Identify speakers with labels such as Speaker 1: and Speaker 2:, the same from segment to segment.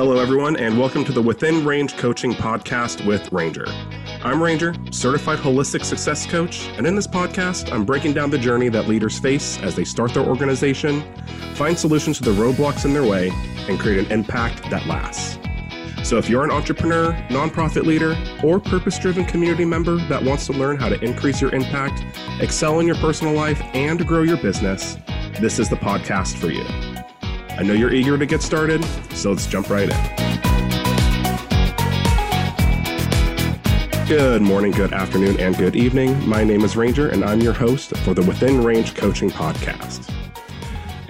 Speaker 1: Hello, everyone, and welcome to the Within Range Coaching Podcast with Ranger. I'm Ranger, certified holistic success coach, and in this podcast, I'm breaking down the journey that leaders face as they start their organization, find solutions to the roadblocks in their way, and create an impact that lasts. So, if you're an entrepreneur, nonprofit leader, or purpose driven community member that wants to learn how to increase your impact, excel in your personal life, and grow your business, this is the podcast for you. I know you're eager to get started, so let's jump right in. Good morning, good afternoon, and good evening. My name is Ranger, and I'm your host for the Within Range Coaching Podcast.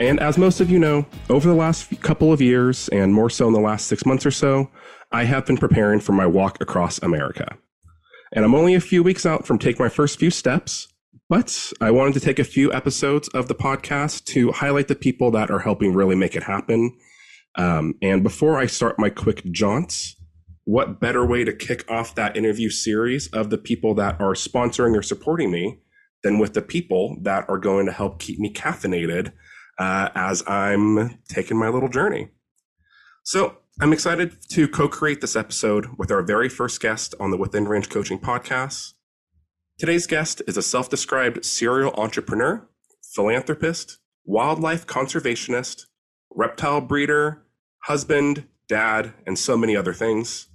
Speaker 1: And as most of you know, over the last couple of years, and more so in the last six months or so, I have been preparing for my walk across America. And I'm only a few weeks out from taking my first few steps, but I wanted to take a few episodes of the podcast to highlight the people that are helping really make it happen. Um, and before I start my quick jaunts, what better way to kick off that interview series of the people that are sponsoring or supporting me than with the people that are going to help keep me caffeinated uh, as I'm taking my little journey. So I'm excited to co create this episode with our very first guest on the Within Range Coaching podcast. Today's guest is a self described serial entrepreneur, philanthropist, wildlife conservationist, reptile breeder, husband, dad, and so many other things.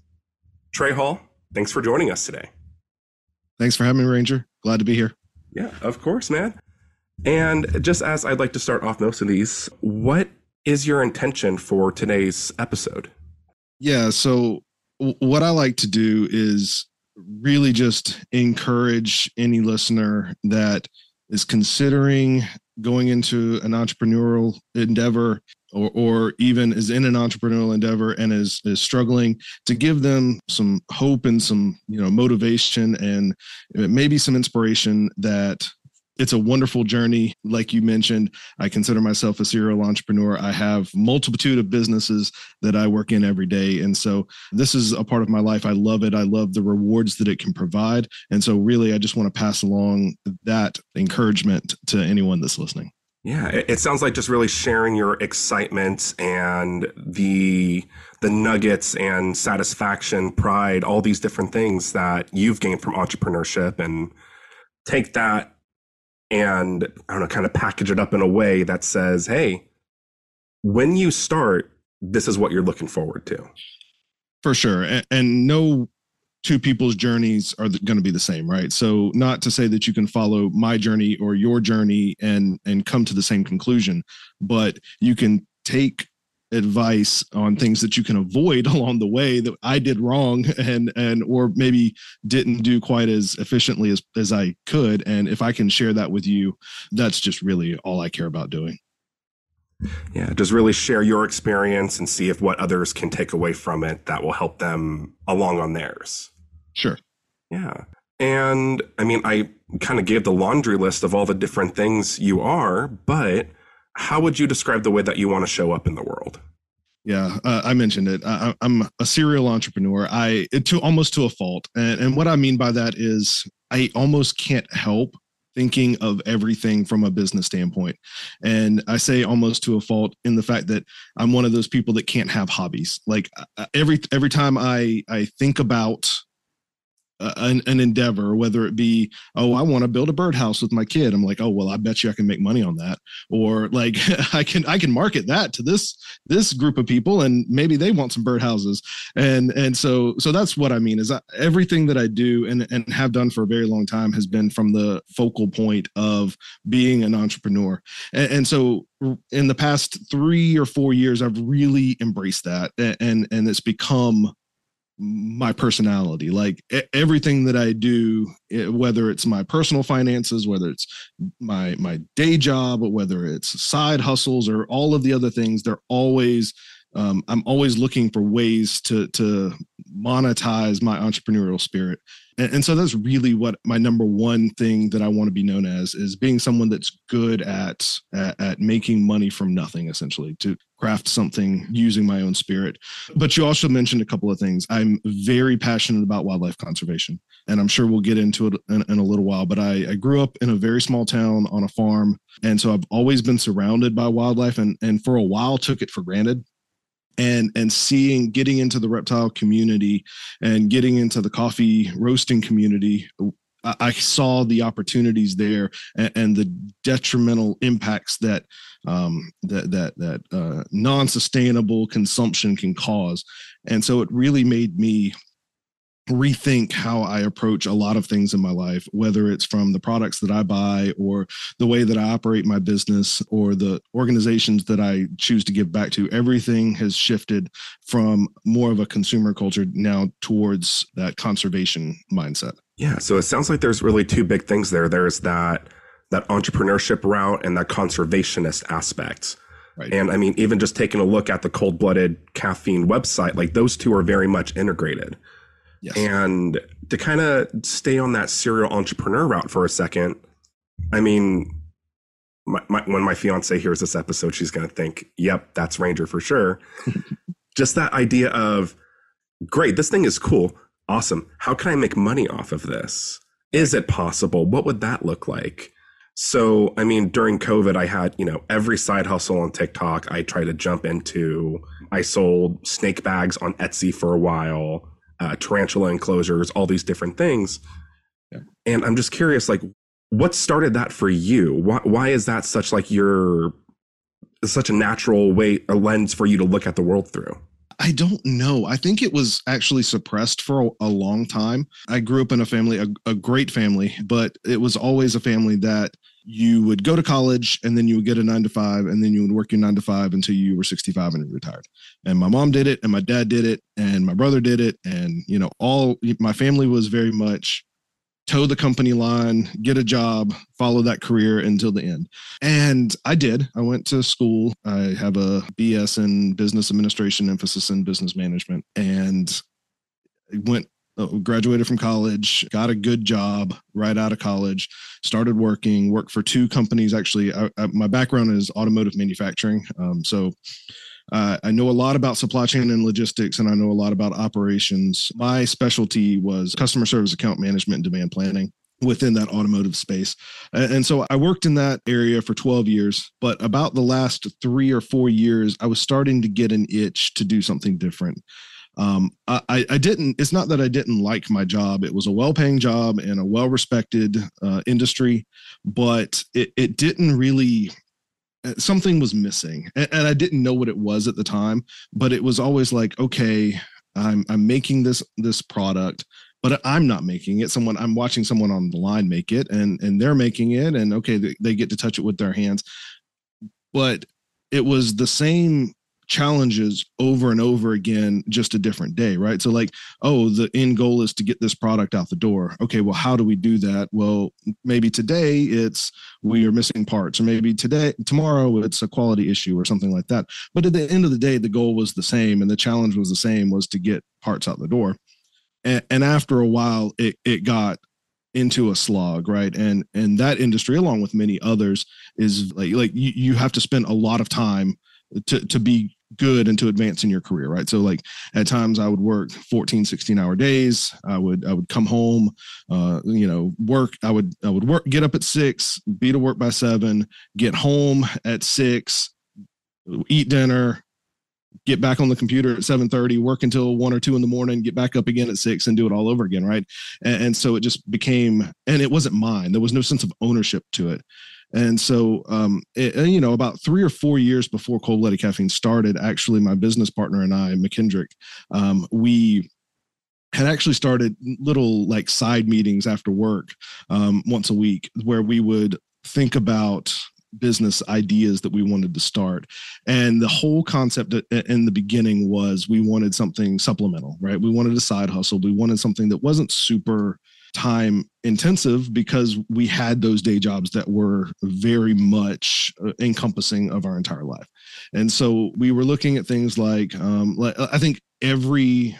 Speaker 1: Trey Hall, thanks for joining us today.
Speaker 2: Thanks for having me, Ranger. Glad to be here.
Speaker 1: Yeah, of course, man. And just as I'd like to start off most of these, what is your intention for today's episode?
Speaker 2: Yeah. So, w- what I like to do is really just encourage any listener that is considering going into an entrepreneurial endeavor or, or even is in an entrepreneurial endeavor and is is struggling to give them some hope and some you know motivation and maybe some inspiration that it's a wonderful journey. Like you mentioned, I consider myself a serial entrepreneur. I have multitude of businesses that I work in every day. And so this is a part of my life. I love it. I love the rewards that it can provide. And so really, I just want to pass along that encouragement to anyone that's listening.
Speaker 1: Yeah, it sounds like just really sharing your excitement and the the nuggets and satisfaction, pride, all these different things that you've gained from entrepreneurship and take that and I don't know, kind of package it up in a way that says, hey, when you start, this is what you're looking forward to.
Speaker 2: For sure. And, and no two people's journeys are going to be the same right so not to say that you can follow my journey or your journey and and come to the same conclusion but you can take advice on things that you can avoid along the way that I did wrong and and or maybe didn't do quite as efficiently as as I could and if I can share that with you that's just really all I care about doing.
Speaker 1: Yeah, just really share your experience and see if what others can take away from it that will help them along on theirs.
Speaker 2: Sure.
Speaker 1: Yeah. And I mean, I kind of gave the laundry list of all the different things you are, but how would you describe the way that you want to show up in the world?
Speaker 2: Yeah, uh, I mentioned it. I, am a serial entrepreneur. I to almost to a fault, and and what I mean by that is I almost can't help thinking of everything from a business standpoint. And I say almost to a fault in the fact that I'm one of those people that can't have hobbies. Like uh, every every time I I think about an, an, endeavor, whether it be, oh, I want to build a birdhouse with my kid. I'm like, oh, well, I bet you I can make money on that. Or like I can I can market that to this this group of people and maybe they want some birdhouses. And and so so that's what I mean is I, everything that I do and, and have done for a very long time has been from the focal point of being an entrepreneur. And, and so in the past three or four years, I've really embraced that and and it's become my personality. Like everything that i do eh, whether it's my personal finances whether it's my my day job whether it's side hustles or all of the other things they're always um, i'm always looking for ways to to monetize my entrepreneurial spirit. And, and, so that's really what my number one thing that i want to be known as is being someone that's good at, at at making money from nothing essentially to craft something using my own spirit. But you also mentioned a couple of things. I'm very passionate about wildlife conservation and i'm sure we'll get into it in, in a little while but I, I grew up in a very small town on a farm and so i've always been surrounded by wildlife and and for a while took it for granted and and seeing getting into the reptile community and getting into the coffee roasting community I saw the opportunities there and, and the detrimental impacts that um, that that that uh, non-sustainable consumption can cause, and so it really made me rethink how I approach a lot of things in my life, whether it's from the products that I buy or the way that I operate my business or the organizations that I choose to give back to. Everything has shifted from more of a consumer culture now towards that conservation mindset.
Speaker 1: Yeah. So it sounds like there's really two big things there. There's that that entrepreneurship route and that conservationist aspect. Right. And I mean, even just taking a look at the cold blooded caffeine website, like those two are very much integrated. Yes. And to kind of stay on that serial entrepreneur route for a second, I mean, my, my, when my fiance hears this episode, she's going to think, yep, that's Ranger for sure. Just that idea of, great, this thing is cool. Awesome. How can I make money off of this? Is it possible? What would that look like? So, I mean, during COVID, I had, you know, every side hustle on TikTok I tried to jump into. I sold snake bags on Etsy for a while uh, tarantula enclosures, all these different things. Yeah. And I'm just curious, like, what started that for you? Why, why is that such like your such a natural way, a lens for you to look at the world through?
Speaker 2: I don't know. I think it was actually suppressed for a, a long time. I grew up in a family, a, a great family, but it was always a family that you would go to college and then you would get a nine to five and then you would work your nine to five until you were 65 and retired. And my mom did it and my dad did it and my brother did it. And, you know, all my family was very much toe the company line, get a job, follow that career until the end. And I did. I went to school. I have a BS in business administration, emphasis in business management, and went graduated from college, got a good job right out of college, started working, worked for two companies. Actually, I, I, my background is automotive manufacturing. Um, so uh, I know a lot about supply chain and logistics, and I know a lot about operations. My specialty was customer service account management and demand planning within that automotive space. And so I worked in that area for 12 years, but about the last three or four years, I was starting to get an itch to do something different um, I, I didn't it's not that i didn't like my job. It was a well-paying job and a well-respected uh, industry but it, it didn't really uh, something was missing. And, and i didn't know what it was at the time but it was always like okay i'm i'm making this this product but i'm not making it. Someone i'm watching someone on the line make it and and they're making it and okay they, they get to touch it with their hands. But it was the same challenges over and over again just a different day right? So like oh the end goal is to get this product out the door. Okay well how do we do that? Well maybe today it's we are missing parts or maybe today tomorrow it's a quality issue or something like that. But at the end of the day the goal was the same and the challenge was the same was to get parts out the door. And, and after a while it, it got into a slog right? And and that industry along with many others is like like you, you have to spend a lot of time to to be good and to advance in your career right? So like at times i would work 14 16 hour days. I would i would come home uh you know work i would i would work get up at six be to work by seven get home at six eat dinner get back on the computer at 7.30 work until 1 or 2 in the morning get back up again at 6 and do it all over again right? And, and so it just became and it wasn't mine. There was no sense of ownership to it and so, um, it, you know, about three or four years before cold blooded caffeine started, actually, my business partner and I, McKendrick, um, we had actually started little like side meetings after work um, once a week where we would think about business ideas that we wanted to start. And the whole concept in the beginning was we wanted something supplemental, right? We wanted a side hustle. We wanted something that wasn't super time intensive because we had those day jobs that were very much uh, encompassing of our entire life. And so we were looking at things like um, like i think every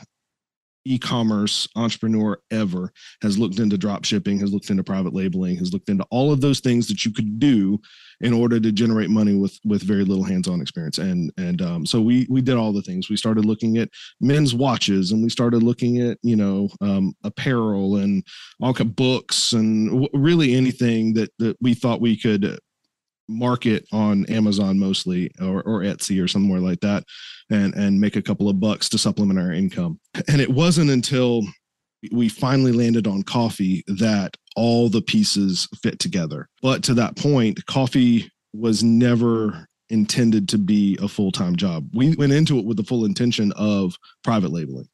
Speaker 2: e-commerce entrepreneur ever has looked into drop shipping has looked into private labeling has looked into all of those things that you could do in order to generate money with with very little hands-on experience. And and um, so we we did all the things. We started looking at men's watches and we started looking at you know um, apparel and all books and w- really anything that that we thought we could market on Amazon mostly or, or Etsy or somewhere like that and and make a couple of bucks to supplement our income. And it wasn't until we finally landed on coffee that all the pieces fit together. But to that point, coffee was never intended to be a full-time job. We went into it with the full intention of private labeling.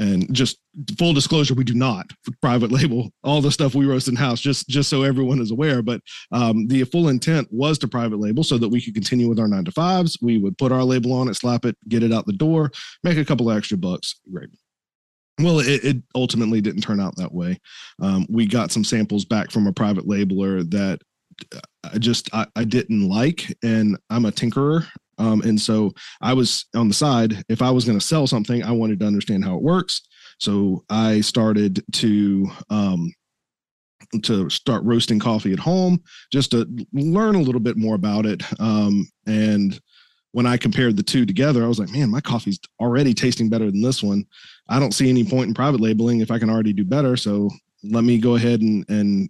Speaker 2: And just full disclosure, we do not private label all the stuff we roast in house, just just so everyone is aware. But um, the full intent was to private label so that we could continue with our nine to fives. We would put our label on it, slap it, get it out the door, make a couple extra bucks. Great. Well, it, it, ultimately didn't turn out that way. Um, we got some samples back from a private labeler that I just I, I didn't like, and I'm a tinkerer. Um, and so I was on the side. If I was going to sell something, I wanted to understand how it works. So I started to um, to start roasting coffee at home just to learn a little bit more about it. Um, and when I compared the two together, I was like, man, my coffee's already tasting better than this one. I don't see any point in private labeling if I can already do better. So let me go ahead and and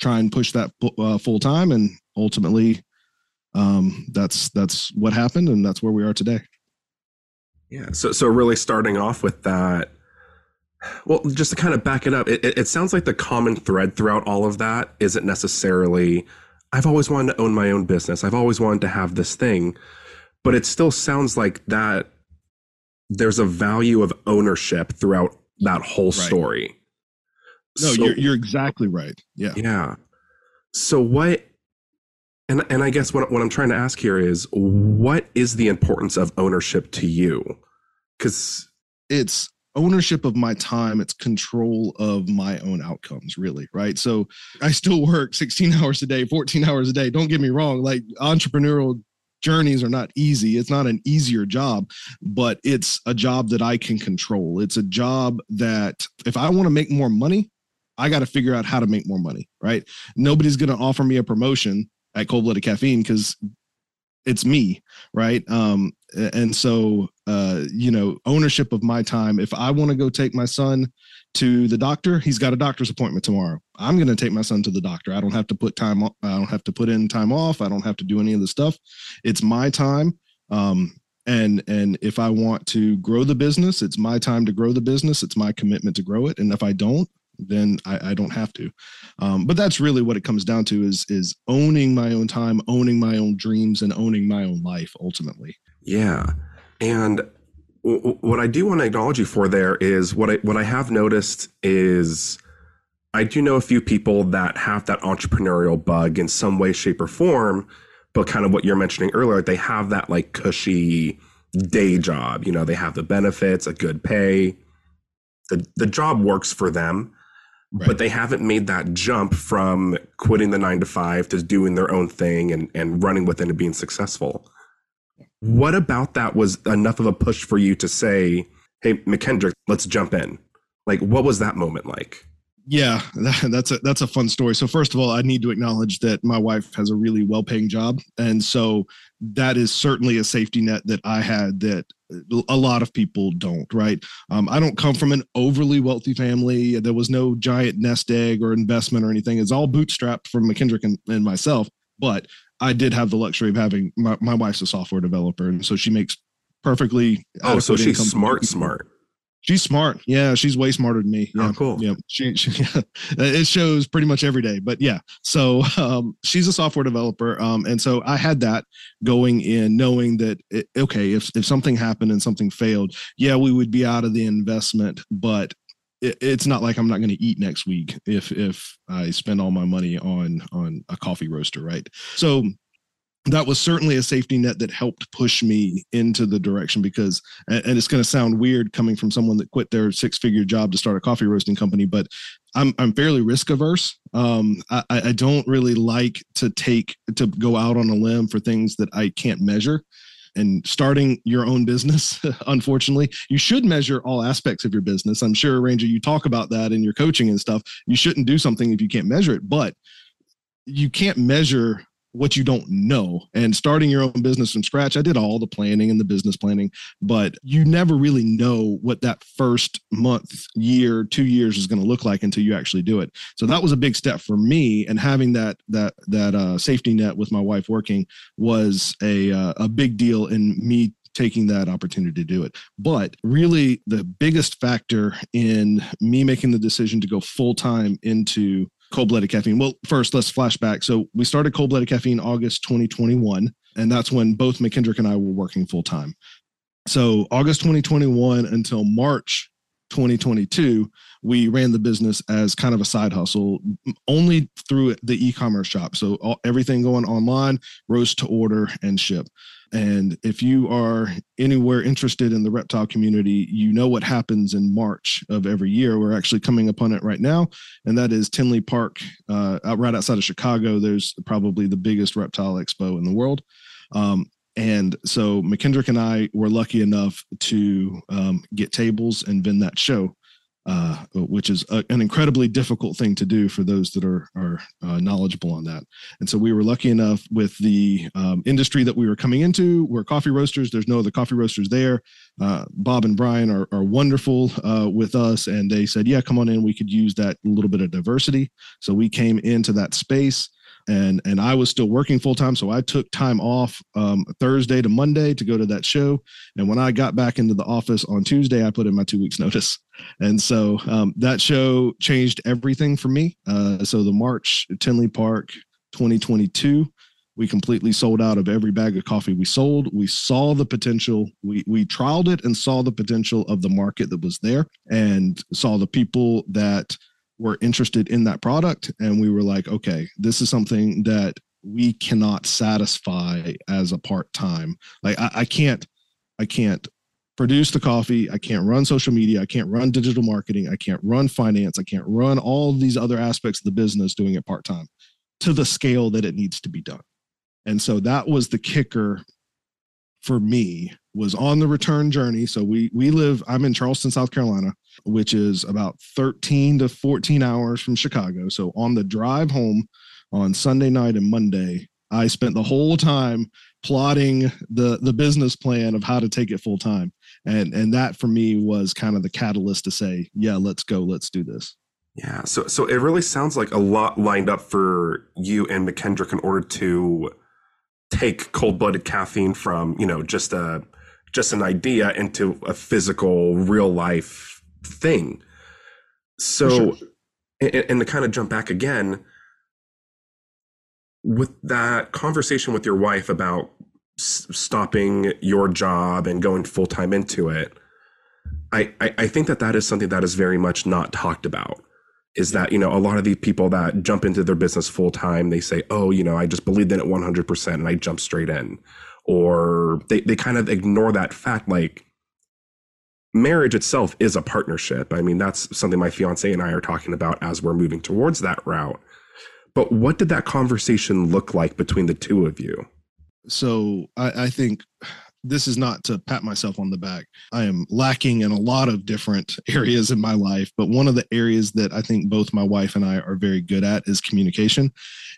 Speaker 2: try and push that uh, full time. And ultimately, um, that's that's what happened, and that's where we are today.
Speaker 1: Yeah. So so really starting off with that. Well, just to kind of back it up, it, it sounds like the common thread throughout all of that isn't necessarily. I've always wanted to own my own business. I've always wanted to have this thing, but it still sounds like that. There's a value of ownership throughout that whole right. story.
Speaker 2: No, so, you're you're exactly right. Yeah.
Speaker 1: Yeah. So what and and I guess what what I'm trying to ask here is what is the importance of ownership to you? Cuz
Speaker 2: it's ownership of my time it's control of my own outcomes really right so i still work 16 hours a day 14 hours a day don't get me wrong like entrepreneurial journeys are not easy it's not an easier job but it's a job that i can control it's a job that if i want to make more money I got to figure out how to make more money, right? Nobody's going to offer me a promotion at Cold Blooded Caffeine because it's me, right? Um, and so, uh, you know, ownership of my time. If I want to go take my son to the doctor, he's got a doctor's appointment tomorrow. I'm going to take my son to the doctor. I don't have to put time. I don't have to put in time off. I don't have to do any of the stuff. It's my time. Um, and and if I want to grow the business, it's my time to grow the business. It's my commitment to grow it. And if I don't, then I, I don't have to. Um, but that's really what it comes down to is is owning my own time, owning my own dreams, and owning my own life ultimately.
Speaker 1: Yeah, and w- what I do want to acknowledge you for there is what I what I have noticed is. I do know a few people that have that entrepreneurial bug in some way, shape, or form, but kind of what you're mentioning earlier, they have that like cushy day job. You know, they have the benefits, a good pay. The, the job works for them Right. But they haven't made that jump from quitting the nine to five to doing their own thing and, and running within and being successful. What about that was enough of a push for you to say, hey, McKendrick, let's jump in? Like, what was that moment like?
Speaker 2: Yeah, that, that's a that's a fun story. So first of all, I need to acknowledge that my wife has a really well-paying job, and so that is certainly a safety net that I had that a lot of people don't. Right? Um, I don't come from an overly wealthy family. There was no giant nest egg or investment or anything. It's all bootstrapped from McKendrick and, and myself. But I did have the luxury of having my, my wife's a software developer, and so she makes perfectly.
Speaker 1: Oh, so she's smart, smart.
Speaker 2: She's smart. Yeah, she's way smarter than me. Yeah,
Speaker 1: oh, cool.
Speaker 2: Yeah, she, she it shows pretty much every day. But yeah, so um, she's a software developer, um, and so I had that going in, knowing that it, okay, if if something happened and something failed, yeah, we would be out of the investment, but it, it's not like I'm not going to eat next week if if I spend all my money on on a coffee roaster, right? So that was certainly a safety net that helped push me into the direction because and it's going to sound weird coming from someone that quit their six figure job to start a coffee roasting company but i'm i'm fairly risk averse um, I, I don't really like to take to go out on a limb for things that i can't measure. And starting your own business unfortunately you should measure all aspects of your business. I'm sure ranger you talk about that in your coaching and stuff. You shouldn't do something if you can't measure it but you can't measure what you don't know. And starting your own business from scratch, I did all the planning and the business planning, but you never really know what that first month, year, two years is going to look like until you actually do it. So that was a big step for me. And having that that that uh, safety net with my wife working was a uh, a big deal in me taking that opportunity to do it. But really, the biggest factor in me making the decision to go full time into cold blooded caffeine. Well, first, let's flashback. So we started cold blooded caffeine August 2021, and that's when both McKendrick and I were working full time. So August 2021 until March 2022, we ran the business as kind of a side hustle, only through the e-commerce shop. So all, everything going online, roast to order and ship. And if you are anywhere interested in the reptile community, you know what happens in March of every year. We're actually coming upon it right now, and that is Tinley Park, uh, out right outside of Chicago. There's probably the biggest reptile expo in the world. Um, and so McKendrick and I were lucky enough to um, get tables and vend that show uh, which is a, an incredibly difficult thing to do for those that are are uh, knowledgeable on that. And so we were lucky enough with the um, industry that we were coming into. We're coffee roasters. There's no other coffee roasters there. Uh, Bob and Brian are, are wonderful uh, with us, and they said, "Yeah, come on in. We could use that little bit of diversity." So we came into that space and and I was still working full time, so I took time off um, Thursday to Monday to go to that show. And when I got back into the office on Tuesday, I put in my two weeks notice. And so um, that show changed everything for me. Uh, so the March Tinley Park 2022 we completely sold out of every bag of coffee we sold we saw the potential we we trialed it and saw the potential of the market that was there and saw the people that were interested in that product and we were like okay this is something that we cannot satisfy as a part-time. Like I, I, can't i can't produce the coffee i can't run social media i can't run digital marketing i can't run finance i can't run all these other aspects of the business doing it part-time to the scale that it needs to be done. And so that was the kicker for me was on the return journey so we we live i'm in charleston south carolina which is about 13 to 14 hours from Chicago. So on the drive home on Sunday night and Monday, I spent the whole time plotting the the business plan of how to take it full time. And and that for me was kind of the catalyst to say, yeah, let's go, let's do this.
Speaker 1: Yeah, so so it really sounds like a lot lined up for you and McKendrick in order to take cold-blooded caffeine from, you know, just a just an idea into a physical real life thing. So, sure. and, and to kind of jump back again, with that conversation with your wife about s- stopping your job and going full time into it, I, I, I think that that is something that is very much not talked about. Is that you know a lot of these people that jump into their business full time, they say, oh, you know, I just believed in it one hundred percent and I jump straight in, or they they kind of ignore that fact, like marriage itself is a partnership. I mean, that's something my fiance and I are talking about as we're moving towards that route. But what did that conversation look like between the two of you?
Speaker 2: So I, I think this is not to pat myself on the back. I am lacking in a lot of different areas in my life, but one of the areas that I think both my wife and I are very good at is communication.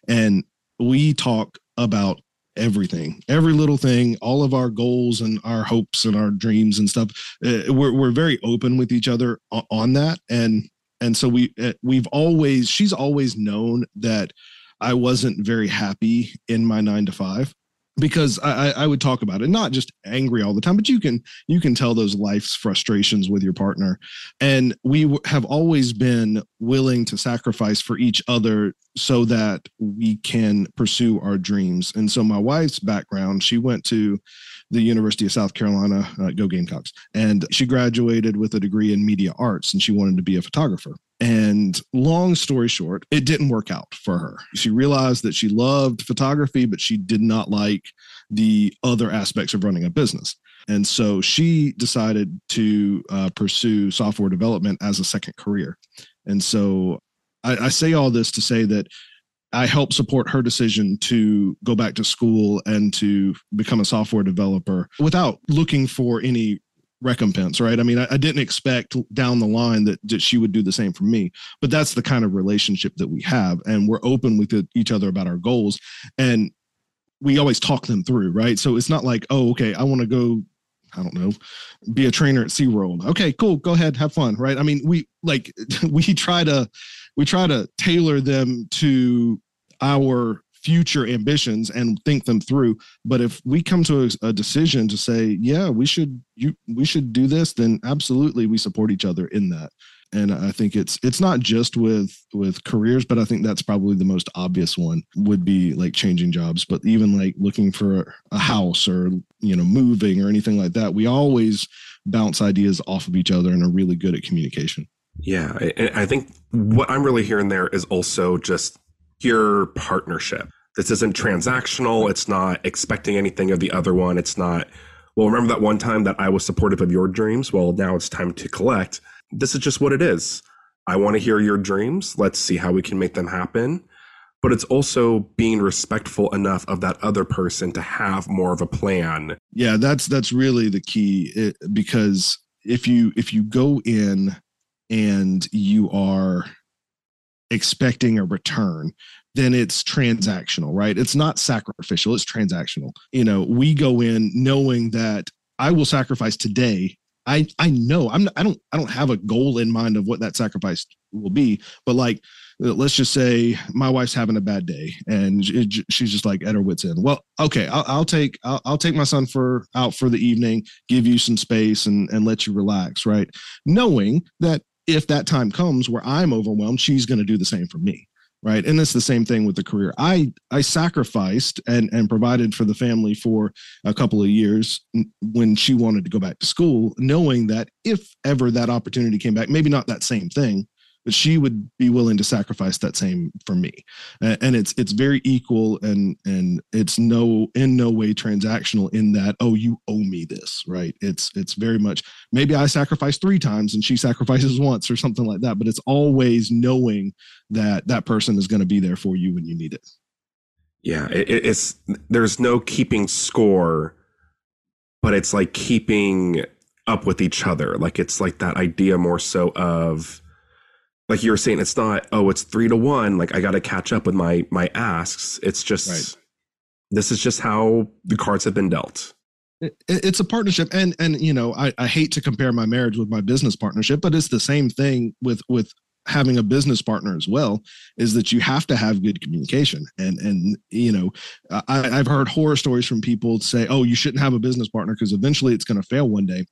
Speaker 2: And we talk about everything, every little thing, all of our goals and our hopes and our dreams and stuff. Uh, we're we're very open with each other on that, and and so we uh, we've always she's always known that I wasn't very happy in my nine to five because I, I would talk about it, not just angry all the time, but you can you can tell those life's frustrations with your partner, and we have always been willing to sacrifice for each other so that we can pursue our dreams. And so my wife's background, she went to the University of South Carolina, uh, go Gamecocks, and she graduated with a degree in media arts, and she wanted to be a photographer. And long story short, it didn't work out for her. She realized that she loved photography, but she did not like the other aspects of running a business. And so she decided to uh, pursue software development as a second career. And so I, I say all this to say that I help support her decision to go back to school and to become a software developer without looking for any recompense, right? I mean, I, I, didn't expect down the line that, that she would do the same for me, but that's the kind of relationship that we have. And we're open with each other about our goals. And we always talk them through, right? So it's not like, oh, okay, I want to go, I don't know, be a trainer at SeaWorld. Okay, cool, go ahead, have fun, right? I mean, we like we try to we try to tailor them to our future ambitions and think them through. But if we come to a, a, decision to say yeah we should you we should do this then absolutely we support each other in that. And i think it's it's not just with with careers but i think that's probably the most obvious one would be like changing jobs. But even like looking for a house or you know moving or anything like that we always bounce ideas off of each other and are really good at communication
Speaker 1: yeah i think what i'm really hearing there is also just pure partnership. This isn't transactional. It's not expecting anything of the other one. It's not, well, remember that one time that I was supportive of your dreams? Well, now it's time to collect. This is just what it is. I want to hear your dreams. Let's see how we can make them happen. But it's also being respectful enough of that other person to have more of a plan.
Speaker 2: Yeah, that's that's really the key it, because if you if you go in and you are expecting a return, then it's transactional, right? It's not sacrificial, it's transactional. You know, we go in knowing that I will sacrifice today. I I know I'm I don't I don't have a goal in mind of what that sacrifice will be, but like uh, let's just say my wife's having a bad day and she's just like at her wits end. Well, okay, I'll, I'll take I'll, I'll, take my son for out for the evening, give you some space and and let you relax, right? Knowing that if that time comes where I'm overwhelmed, she's going to do the same for me. Right. And it's the same thing with the career. I I sacrificed and and provided for the family for a couple of years when she wanted to go back to school, knowing that if ever that opportunity came back, maybe not that same thing, but she would be willing to sacrifice that same for me. And it's it's very equal and and it's no in no way transactional in that oh you owe me this right? It's it's very much maybe i sacrifice three times and she sacrifices once or something like that but it's always knowing that that person is going to be there for you when you need it.
Speaker 1: Yeah it, it's there's no keeping score but it's like keeping up with each other. Like it's like that idea more so of like you were saying, it's not, oh, it's three to one. Like I got to catch up with my my asks. It's just right. this is just how the cards have been dealt.
Speaker 2: It's a partnership, and and you know, I, I hate to compare my marriage with my business partnership, but it's the same thing with with having a business partner as well is that you have to have good communication and and you know I, i've heard horror stories from people say oh you shouldn't have a business partner because eventually it's going to fail one day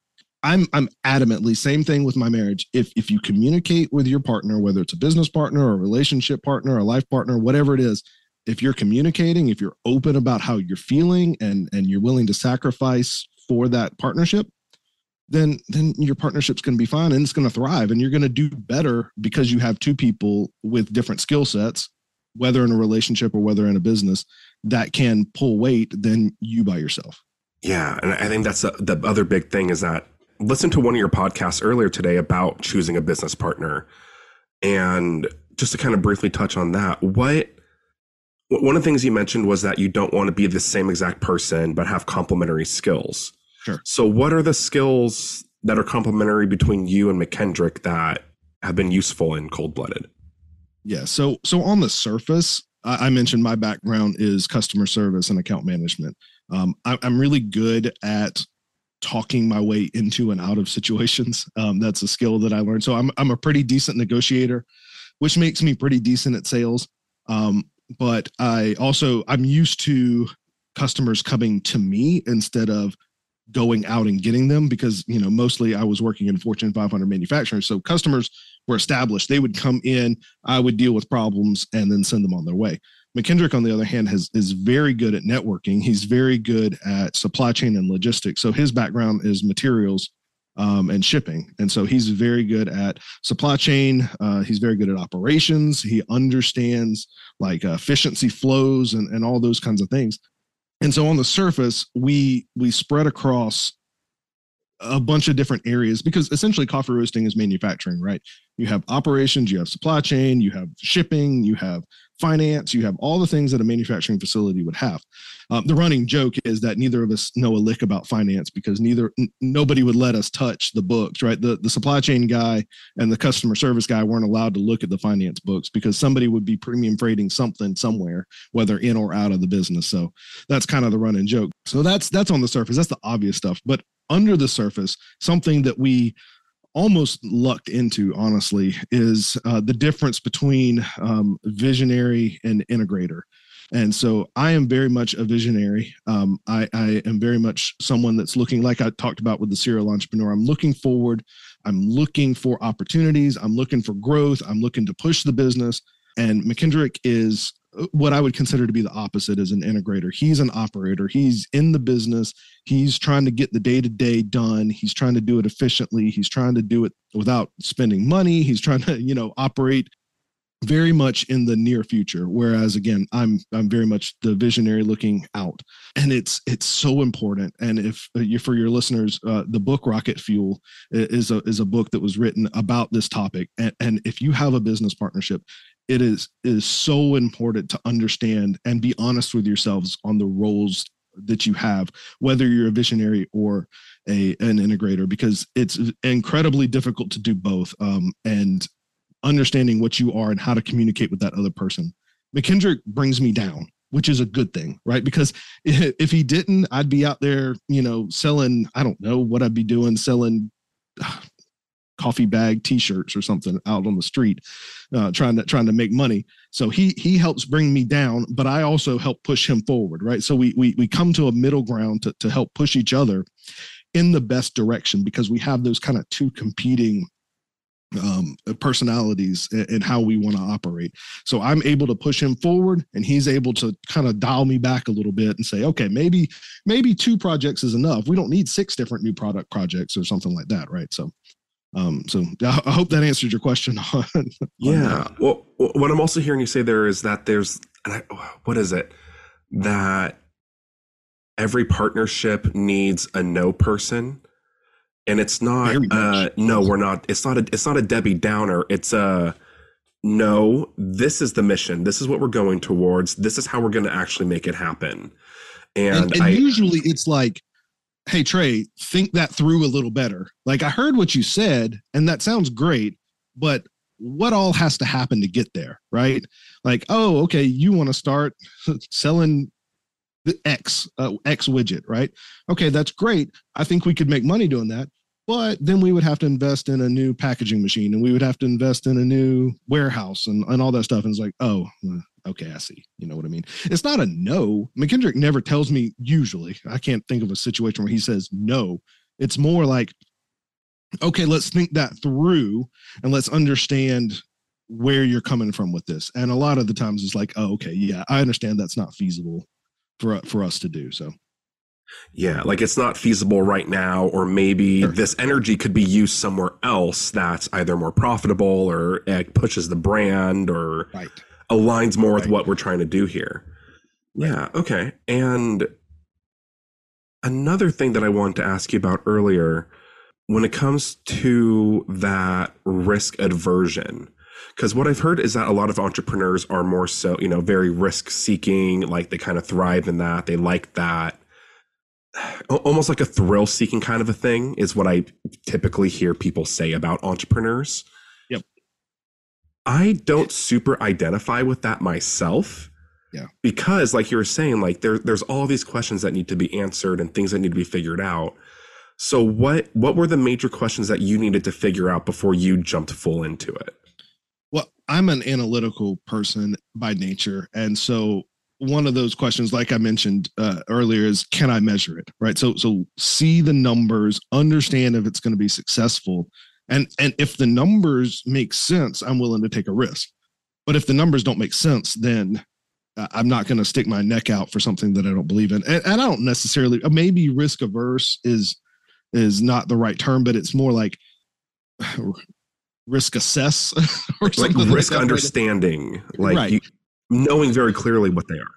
Speaker 2: I'm I'm adamantly same thing with my marriage. If if you communicate with your partner, whether it's a business partner or a relationship partner, or a life partner, whatever it is, if you're communicating, if you're open about how you're feeling and and you're willing to sacrifice for that partnership, then then your partnership's going to be fine and it's going to thrive and you're going to do better because you have two people with different skill sets, whether in a relationship or whether in a business, that can pull weight than you by yourself.
Speaker 1: Yeah, and I think that's the other big thing is that listened to one of your podcasts earlier today about choosing a business partner. And just to kind of briefly touch on that, what one of the things you mentioned was that you don't want to be the same exact person but have complementary skills.
Speaker 2: Sure.
Speaker 1: So what are the skills that are complementary between you and McKendrick that have been useful in cold blooded?
Speaker 2: Yeah. So so on the surface, I, I mentioned my background is customer service and account management. Um, I, I'm really good at talking my way into and out of situations. Um, that's a skill that I learned. So I'm I'm a pretty decent negotiator, which makes me pretty decent at sales. Um, but I also I'm used to customers coming to me instead of going out and getting them because you know mostly I was working in Fortune 500 manufacturers. So customers were established. They would come in, I would deal with problems, and then send them on their way. McKendrick, on the other hand, has is very good at networking. He's very good at supply chain and logistics. So his background is materials um, and shipping, and so he's very good at supply chain. Uh, he's very good at operations. He understands like uh, efficiency flows and and all those kinds of things. And so on the surface, we we spread across a bunch of different areas because essentially coffee roasting is manufacturing, right? You have operations, you have supply chain, you have shipping, you have finance, you have all the things that a manufacturing facility would have. Um, the running joke is that neither of us know a lick about finance because neither n- nobody would let us touch the books, right? The the supply chain guy and the customer service guy weren't allowed to look at the finance books because somebody would be premium freighting something somewhere, whether in or out of the business. So that's kind of the running joke. So that's that's on the surface. That's the obvious stuff. But under the surface, something that we almost lucked into, honestly, is uh, the difference between um, visionary and integrator. And so I am very much a visionary. Um, I, I, am very much someone that's looking, like I talked about with the serial entrepreneur, I'm looking forward. I'm looking for opportunities. I'm looking for growth. I'm looking to push the business. And McKendrick is what I would consider to be the opposite is an integrator. He's an operator. He's in the business. He's trying to get the day to day done. He's trying to do it efficiently. He's trying to do it without spending money. He's trying to, you know, operate very much in the near future whereas again i'm i'm very much the visionary looking out. And it's it's so important. And if uh, you for your listeners uh, the book rocket fuel is a is a book that was written about this topic. And, and if you have a business partnership it is is so important to understand and be honest with yourselves on the roles that you have whether you're a visionary or a an integrator because it's incredibly difficult to do both. Um, and understanding what you are and how to communicate with that other person. Mckendrick brings me down which is a good thing right? Because if he didn't i'd be out there you know selling i don't know what i'd be doing selling coffee bag t-shirts or something out on the street uh, trying to trying to make money. So he he helps bring me down but i also help push him forward right? So we we, we come to a middle ground to, to help push each other in the best direction because we have those kind of two competing um, personalities and how we want to operate. So I'm able to push him forward, and he's able to kind of dial me back a little bit and say, okay, maybe maybe two projects is enough. We don't need six different new product projects or something like that, right? So um, so I hope that answered your question. On,
Speaker 1: yeah. Well, what I'm also hearing you say there is that there's, what is it? That every partnership needs a no person. And it's not, uh, no, we're not, it's not a, it's not a Debbie Downer. It's a, no, this is the mission. This is what we're going towards. This is how we're going to actually make it happen.
Speaker 2: And, and, and I, usually it's like, hey trey think that through a little better like i heard what you said and that sounds great but what all has to happen to get there right like oh okay you want to start selling the x uh, x widget right okay that's great i think we could make money doing that but then we would have to invest in a new packaging machine and we would have to invest in a new warehouse and, and all that stuff and it's like oh okay, I see. You know what I mean? It's not a no. McKendrick never tells me usually. I can't think of a situation where he says no. It's more like, okay, let's think that through and let's understand where you're coming from with this. And a lot of the times it's like, oh, okay, yeah, I understand that's not feasible for for us to do. So
Speaker 1: yeah, like it's not feasible right now, or maybe sure. this energy could be used somewhere else that's either more profitable or it pushes the brand or
Speaker 2: right
Speaker 1: aligns more right. with what we're trying to do here. Right. Yeah. Okay. And another thing that I wanted to ask you about earlier, when it comes to that risk aversion, because what I've heard is that a lot of entrepreneurs are more so, you know, very risk seeking, like they kind of thrive in that. They like that. Almost like a thrill seeking kind of a thing is what I typically hear people say about entrepreneurs. Yep. I don't super identify with that myself.
Speaker 2: Yeah.
Speaker 1: Because like you were saying, like there there's all these questions that need to be answered and things that need to be figured out. So what what were the major questions that you needed to figure out before you jumped full into it?
Speaker 2: Well, I'm an analytical person by nature. And so one of those questions, like I mentioned uh, earlier, is can I measure it? Right. So so see the numbers, understand if it's going to be successful, and and if the numbers make sense, I'm willing to take a risk. But if the numbers don't make sense, then I'm not going to stick my neck out for something that I don't believe in. And, and I don't necessarily maybe risk averse is is not the right term, but it's more like risk assess
Speaker 1: or like risk like understanding, like right. you, knowing very clearly what they are.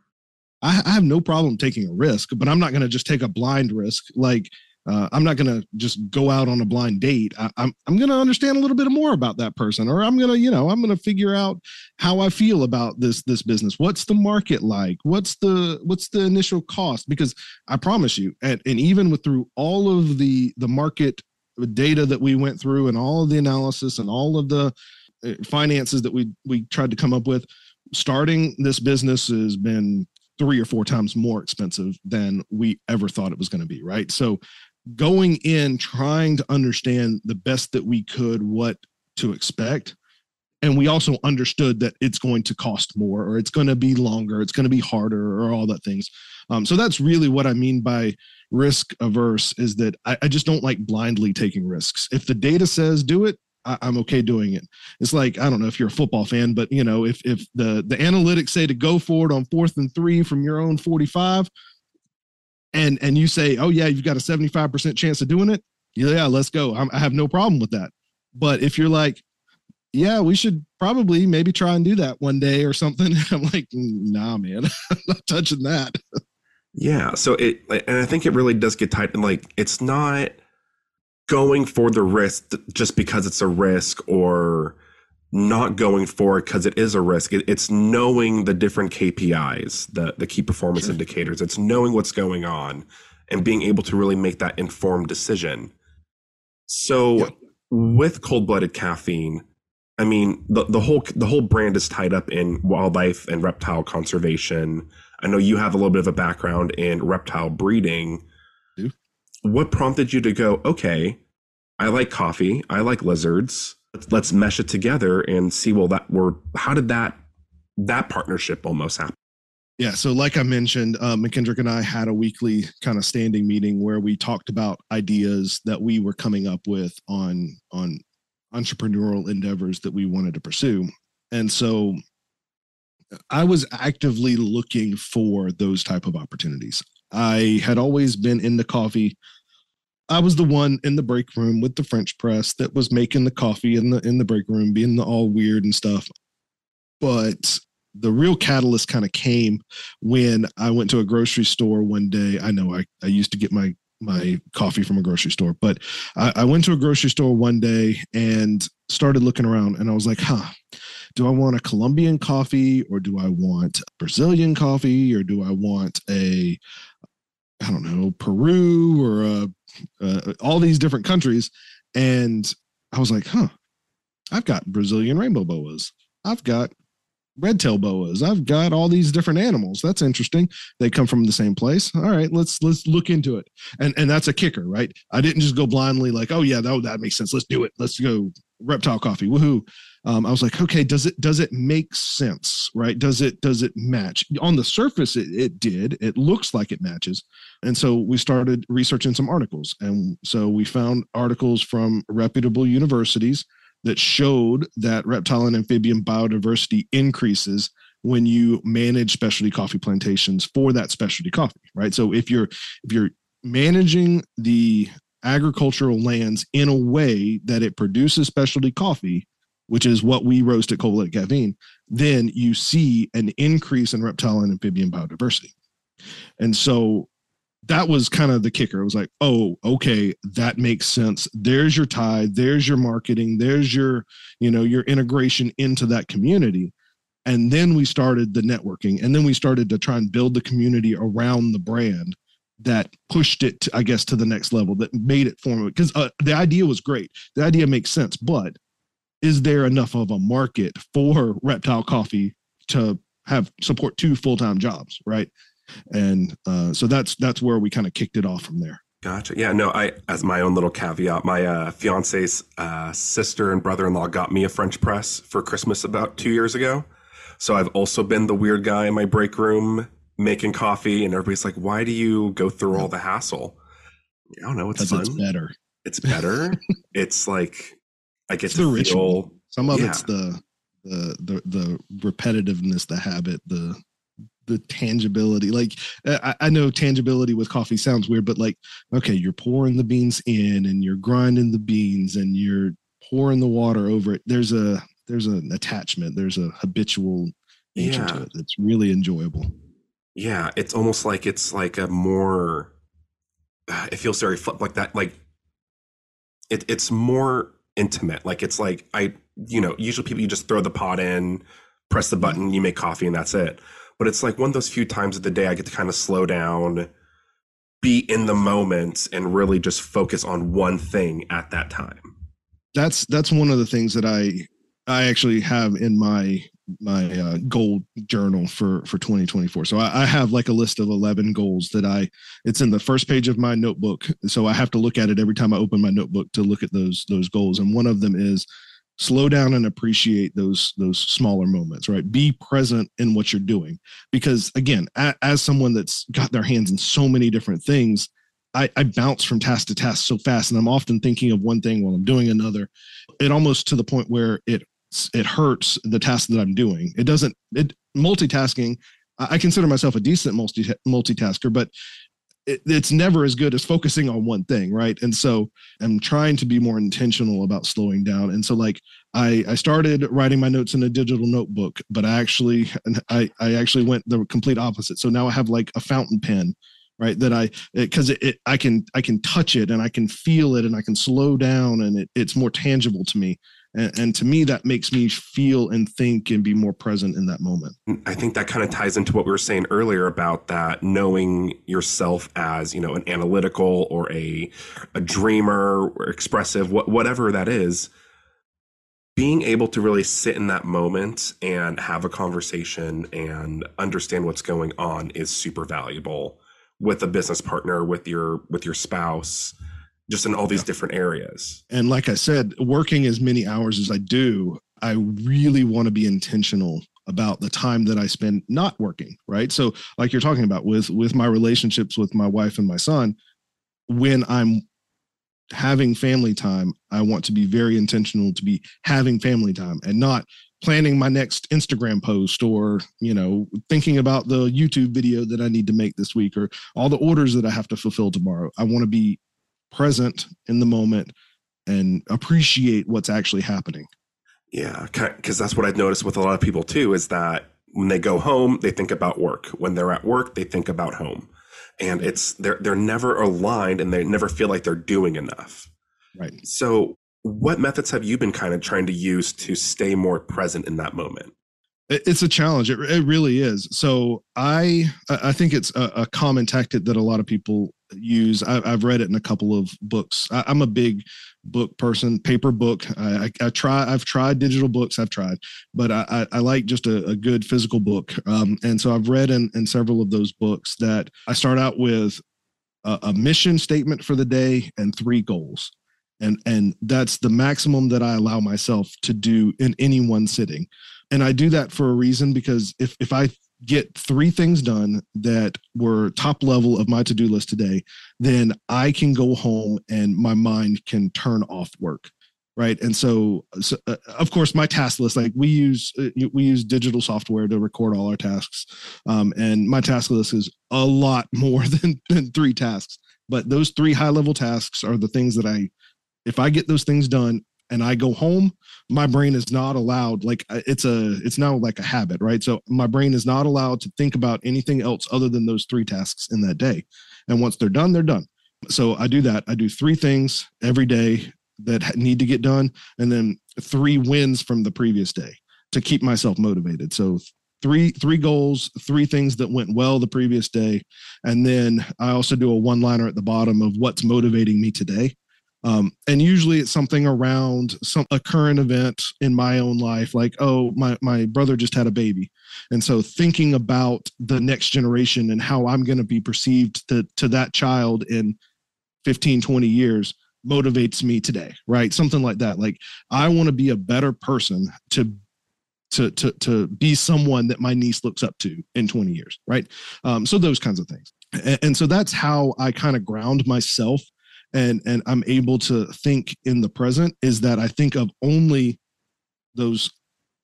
Speaker 2: I, I have no problem taking a risk, but I'm not going to just take a blind risk. Like uh, I'm not going to just go out on a blind date. I, I'm I'm going to understand a little bit more about that person, or I'm going to you know I'm going to figure out how I feel about this this business. What's the market like? What's the what's the initial cost? Because I promise you, and, and even with through all of the the market data that we went through and all of the analysis and all of the uh, finances that we we tried to come up with, starting this business has been three or four times more expensive than we ever thought it was going to be. Right, so going in trying to understand the best that we could what to expect and we also understood that it's going to cost more or it's going to be longer it's going to be harder or all that things um, so that's really what i mean by risk averse is that I, I, just don't like blindly taking risks if the data says do it I, i'm okay doing it it's like i don't know if you're a football fan but you know if if the the analytics say to go for it on fourth and three from your own 45 and and you say, oh yeah, you've got a 75% chance of doing it, yeah, let's go. I'm, I have no problem with that. But if you're like, yeah, we should probably maybe try and do that one day or something, I'm like, nah, man, I'm not touching that.
Speaker 1: Yeah. So it, and I think it really does get tight. And like, it's not going for the risk just because it's a risk or not going for it because it is a risk. It, it's knowing the different KPIs, the the key performance sure. indicators. It's knowing what's going on and being able to really make that informed decision. So yeah. with cold blooded caffeine, I mean the the whole the whole brand is tied up in wildlife and reptile conservation. I know you have a little bit of a background in reptile breeding. What prompted you to go? Okay, I like coffee. I like lizards let's mesh it together and see well that we're how did that that partnership almost happen
Speaker 2: yeah so like i mentioned uh, mckendrick and i had a weekly kind of standing meeting where we talked about ideas that we were coming up with on on entrepreneurial endeavors that we wanted to pursue and so i was actively looking for those type of opportunities i had always been in the coffee I was the one in the break room with the French press that was making the coffee in the in the break room, being the all weird and stuff. But the real catalyst kind of came when I went to a grocery store one day. I know I, I used to get my my coffee from a grocery store, but I, I went to a grocery store one day and started looking around and I was like, huh, do I want a Colombian coffee or do I want Brazilian coffee or do I want a I don't know, Peru or a uh, all these different countries. And I was like, huh, I've got Brazilian rainbow boas. I've got red tail boas. I've got all these different animals. That's interesting. They come from the same place. All right, let's let's look into it. And and that's a kicker, right? I didn't just go blindly like, oh yeah, that that makes sense. Let's do it. Let's go reptile coffee. Woohoo. Um, I was like, okay, does it does it make sense, right? Does it does it match? On the surface, it, it did. It looks like it matches, and so we started researching some articles, and so we found articles from reputable universities that showed that reptile and amphibian biodiversity increases when you manage specialty coffee plantations for that specialty coffee, right? So if you're if you're managing the agricultural lands in a way that it produces specialty coffee, which is what we roast at Cold Caffeine, then you see an increase in reptile and amphibian biodiversity. And so that was kind of the kicker. It was like, oh, okay, that makes sense. There's your tie, there's your marketing, there's your, you know, your integration into that community. And then we started the networking and then we started to try and build the community around the brand that pushed it, to, I guess, to the next level, that made it form. Because uh, the idea was great. The idea makes sense, but is there enough of a market for reptile coffee to have support two full-time jobs, right? And uh, so that's that's where we kind of kicked it off from there.
Speaker 1: Gotcha. Yeah. No. I, as my own little caveat, my uh, fiance's uh, sister and brother-in-law got me a French press for Christmas about two years ago. So I've also been the weird guy in my break room making coffee, and everybody's like, "Why do you go through all the hassle?" I don't know. It's fun.
Speaker 2: It's better.
Speaker 1: It's better. it's like I get
Speaker 2: it's the ritual. Some of yeah. it's the, the the the repetitiveness, the habit, the the tangibility. Like uh, I, I, know tangibility with coffee sounds weird, but like okay, you're pouring the beans in and you're grinding the beans and you're pouring the water over it. There's a there's an attachment. There's a habitual nature yeah. to it. It's really enjoyable.
Speaker 1: Yeah, it's almost like it's like a more it feels very like that like it, it's more intimate like it's like i you know usually people you just throw the pot in press the mm-hmm. button you make coffee and that's it but it's like one of those few times of the day i get to kind of slow down be in the moment and really just focus on one thing at that time.
Speaker 2: That's that's one of the things that i i actually have in my my uh, goal journal for for 2024 so I, I, have like a list of 11 goals that i it's in the first page of my notebook so i have to look at it every time i open my notebook to look at those those goals and one of them is slow down and appreciate those those smaller moments right be present in what you're doing because again a, as someone that's got their hands in so many different things I, I bounce from task to task so fast and i'm often thinking of one thing while i'm doing another it almost to the point where it it hurts the task that I'm doing. It doesn't it multitasking. I consider myself a decent multi multitasker, but it, it's never as good as focusing on one thing, right? And so I'm trying to be more intentional about slowing down. And so like I I started writing my notes in a digital notebook, but I actually I I actually went the complete opposite. So now I have like a fountain pen right that i because it, it, i can i can touch it and i can feel it and i can slow down and it, it's more tangible to me and, and, to me, that makes me feel and think and be more present in that moment.
Speaker 1: I think that kind of ties into what we were saying earlier about that knowing yourself as, you know, an analytical or a, a dreamer or expressive, what, whatever that is, being able to really sit in that moment and have a conversation and understand what's going on is super valuable with a business partner, with your, with your spouse just in all these yeah. different areas.
Speaker 2: And like I said, working as many hours as I do, I really want to be intentional about the time that I spend not working, right? So like you're talking about with with my relationships with my wife and my son, when I'm having family time, I want to be very intentional to be having family time and not planning my next Instagram post or, you know, thinking about the YouTube video that I need to make this week or all the orders that I have to fulfill tomorrow. I want to be present in the moment and appreciate what's actually happening.
Speaker 1: Yeah, because that's what I've noticed with a lot of people too is that when they go home, they think about work. When they're at work, they think about home. And it's they're they're never aligned and they never feel like they're doing enough.
Speaker 2: Right.
Speaker 1: So what methods have you been kind of trying to use to stay more present in that moment?
Speaker 2: It's a challenge. It, it really is. So I I think it's a, a common tactic that a lot of people use. I, have read it in a couple of books. I, am a big book person, paper book. I, I, I, try. I've tried digital books. I've tried, but I, I like just a, a, good physical book. Um, and so I've read in, in several of those books that I start out with a, a mission statement for the day and three goals. And, and that's the maximum that I allow myself to do in any one sitting. And I do that for a reason because if, if I get three things done that were top level of my to-do list today then i can go home and my mind can turn off work right? And so, so uh, of course my task list like we use uh, we use digital software to record all our tasks um, and my task list is a lot more than, than three tasks. But those three high level tasks are the things that i if i get those things done and I go home, my brain is not allowed like uh, it's a it's now like a habit, right? So my brain is not allowed to think about anything else other than those three tasks in that day. And once they're done, they're done. So I do that. I do three things every day that need to get done and then three wins from the previous day to keep myself motivated. So three three goals, three things that went well the previous day, and then I also do a one liner at the bottom of what's motivating me today. Um, and usually it's something around some a current event in my own life, like, oh, my my brother just had a baby. And so thinking about the next generation and how I'm going to be perceived to, to that child in 15, 20 years motivates me today, right? Something like that. Like I want to be a better person to to to to be someone that my niece looks up to in 20 years, right? Um, so those kinds of things. And, and so that's how I kind of ground myself and and i'm able to think in the present is that i think of only those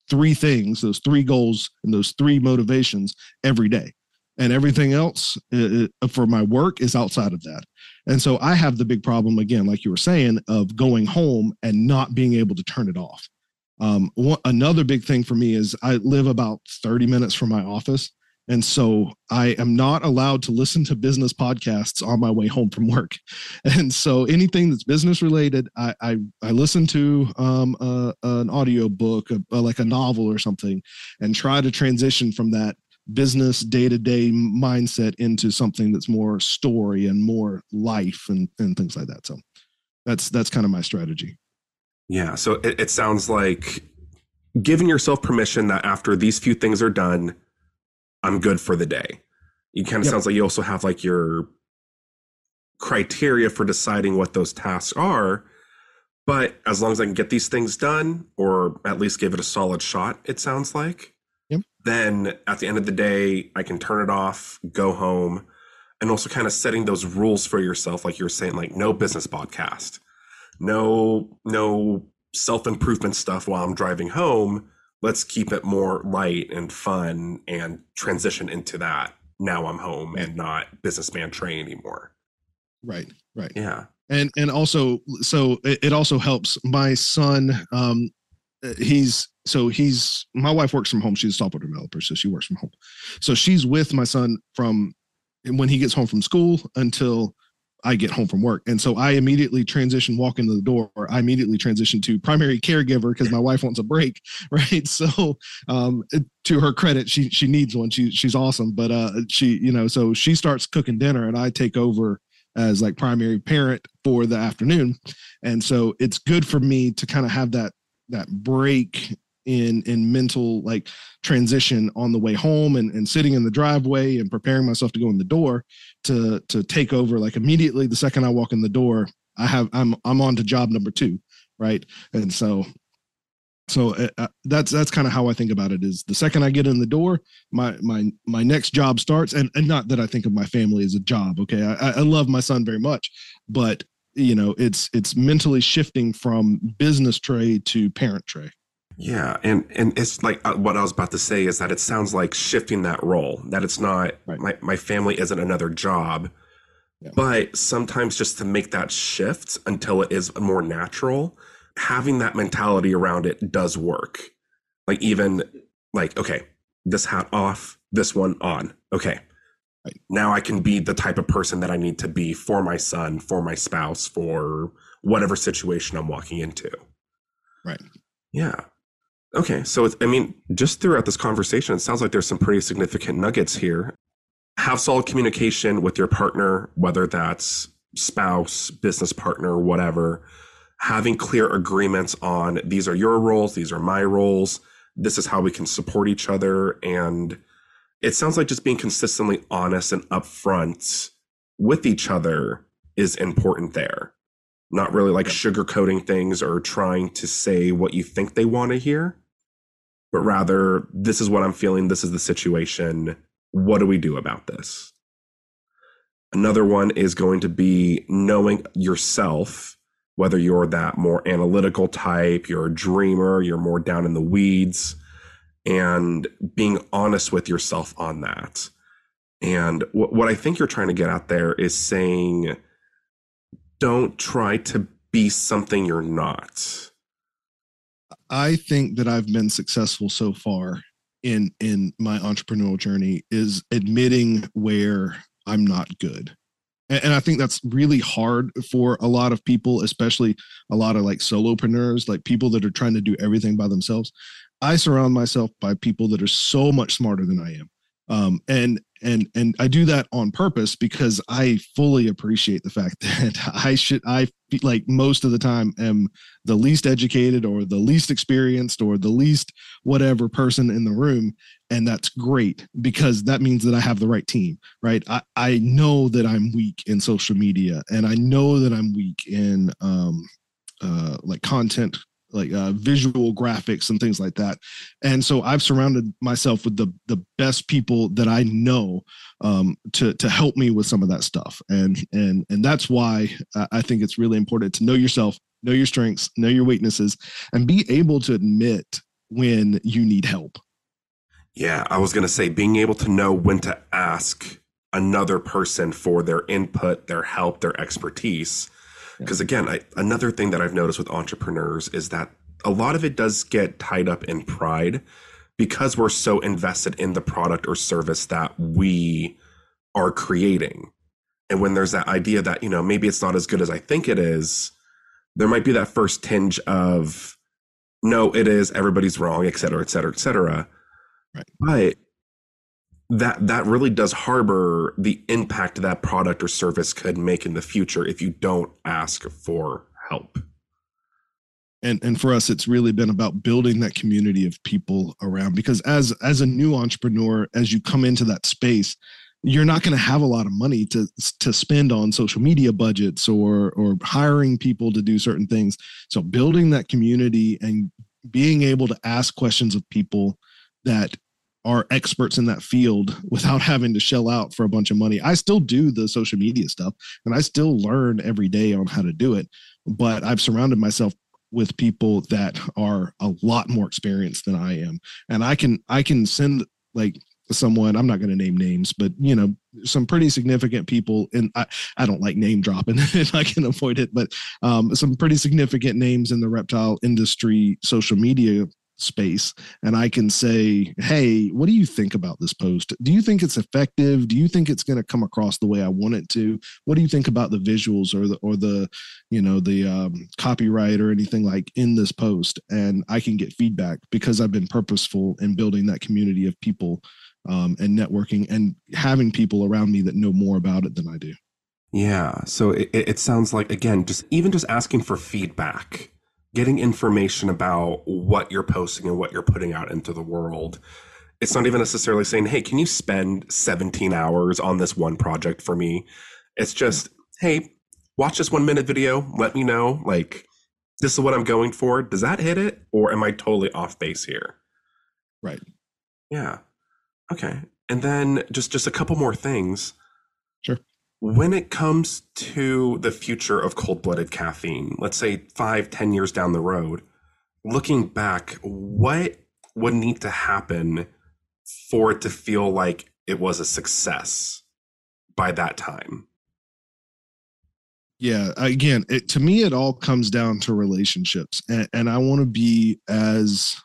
Speaker 2: three things those three goals and those three motivations every day. And everything else it, for my work is outside of that. And so i have the big problem again like you were saying of going home and not being able to turn it off. Um, one, another big thing for me is i live about 30 minutes from my office And so I am not allowed to listen to business podcasts on my way home from work. And so anything that's business related, I I, I listen to um, an audio book, like a novel or something, and try to transition from that business day to day mindset into something that's more story and more life and, and things like that. So that's that's kind of my strategy.
Speaker 1: Yeah. So it, it sounds like giving yourself permission that after these few things are done, I'm good for the day. It kind of yep. sounds like you also have like your criteria for deciding what those tasks are. But as long as I can get these things done, or at least give it a solid shot, it sounds like, yep. then at the end of the day, I can turn it off, go home, and also kind of setting those rules for yourself, like you're saying, like no business podcast, no, no self improvement stuff while I'm driving home let's keep it more light and fun and transition into that. Now i'm home and not businessman trey anymore.
Speaker 2: Right right.
Speaker 1: Yeah.
Speaker 2: And and also so it, it also helps my son um he's so he's my wife works from home. She's a software developer so she works from home. So she's with my son from when he gets home from school until I get home from work. And so I immediately transition, walk into the door. I immediately transition to primary caregiver because my wife wants a break. Right. So um, to her credit, she she needs one. She she's awesome. But uh she, you know, so she starts cooking dinner and I take over as like primary parent for the afternoon. And so it's good for me to kind of have that that break in in mental like transition on the way home and, and sitting in the driveway and preparing myself to go in the door to to take over like immediately the second i walk in the door i have i'm i'm on to job number two right? And so so uh, uh that's that's kind of how i think about it is the second i get in the door my my my next job starts and and not that i think of my family as a job okay? I, I love my son very much but you know it's it's mentally shifting from business Trey to parent Trey
Speaker 1: yeah, and and it's like uh, what I was about to say is that it sounds like shifting that role. That it's not right. my my family isn't another job, yeah. but sometimes just to make that shift until it is more natural, having that mentality around it does work. Like even like okay, this hat off, this one on. Okay. Right. Now I can be the type of person that I need to be for my son, for my spouse, for whatever situation I'm walking into.
Speaker 2: Right.
Speaker 1: Yeah. Okay, so I mean, just throughout this conversation, it sounds like there's some pretty significant nuggets here. Have solid communication with your partner, whether that's spouse, business partner, whatever. Having clear agreements on these are your roles, these are my roles. This is how we can support each other. And it sounds like just being consistently honest and upfront with each other is important there not really like sugarcoating things or trying to say what you think they want to hear, but rather, this is what I'm feeling. This is the situation. What do we do about this? Another one is going to be knowing yourself, whether you're that more analytical type, you're a dreamer, you're more down in the weeds, and being honest with yourself on that. And what, what I think you're trying to get at there is saying, don't try to be something you're not.
Speaker 2: I think that I've been successful so far in in my entrepreneurial journey is admitting where I'm not good. And, and I think that's really hard for a lot of people, especially a lot of like solopreneurs, like people that are trying to do everything by themselves. I surround myself by people that are so much smarter than I am um, and and and I do that on purpose because I fully appreciate the fact that I should I like most of the time am the least educated or the least experienced or the least whatever person in the room and that's great because that means that I have the right team right? I I know that I'm weak in social media and I know that I'm weak in um uh like content like uh, visual graphics and things like that. And so I've surrounded myself with the the best people that I know um, to to help me with some of that stuff. And and and that's why I think it's really important to know yourself, know your strengths, know your weaknesses, and be able to admit when you need help.
Speaker 1: Yeah, I was going to say being able to know when to ask another person for their input, their help, their expertise because again, I, another thing that I've noticed with entrepreneurs is that a lot of it does get tied up in pride because we're so invested in the product or service that we are creating. And when there's that idea that, you know, maybe it's not as good as I think it is, there might be that first tinge of, no, it is, everybody's wrong, et cetera, et cetera, et cetera. Right. But that that really does harbor the impact that product or service could make in the future if you don't ask for help.
Speaker 2: And and for us it's really been about building that community of people around because as as a new entrepreneur as you come into that space you're not going to have a lot of money to to spend on social media budgets or or hiring people to do certain things. So building that community and being able to ask questions of people that are experts in that field without having to shell out for a bunch of money. I still do the social media stuff and I still learn every day on how to do it, but I've surrounded myself with people that are a lot more experienced than I am. And I can I can send like someone i'm not going to name names but you know some pretty significant people and i, I don't like name dropping if i can avoid it but um, some pretty significant names in the reptile industry social media space and I can say, Hey, what do you think about this post? Do you think it's effective? Do you think it's going to come across the way I want it to? What do you think about the visuals or the, or the, you know, the um, copyright or anything like in this post? And I can get feedback because I've been purposeful in building that community of people um, and networking and having people around me that know more about it than I do.
Speaker 1: Yeah. So it, it sounds like, again, just even just asking for feedback getting information about what you're posting and what you're putting out into the world. It's not even necessarily saying, hey, can you spend 17 hours on this one project for me? It's just, hey, watch this one minute video. Let me know, like, this is what I'm going for. Does that hit it? Or am I totally off base here?
Speaker 2: Right.
Speaker 1: Yeah. Okay. And then just just a couple more things. When it comes to the future of cold-blooded caffeine let's say five ten years down the road looking back what would need to happen for it to feel like it was a success by that time?
Speaker 2: Yeah again it, to me it all comes down to relationships and, and i want to be as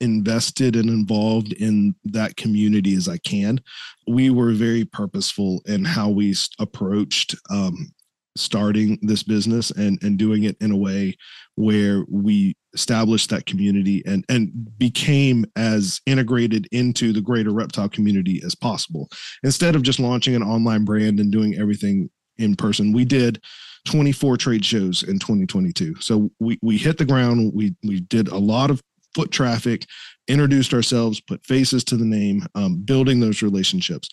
Speaker 2: invested and involved in that community as I can. We were very purposeful in how we approached um, starting this business and and doing it in a way where we established that community and and became as integrated into the greater reptile community as possible instead of just launching an online brand and doing everything in person we did 24 trade shows in 2022 so we we hit the ground we we did a lot of foot traffic, introduced ourselves, put faces to the name, um, building those relationships.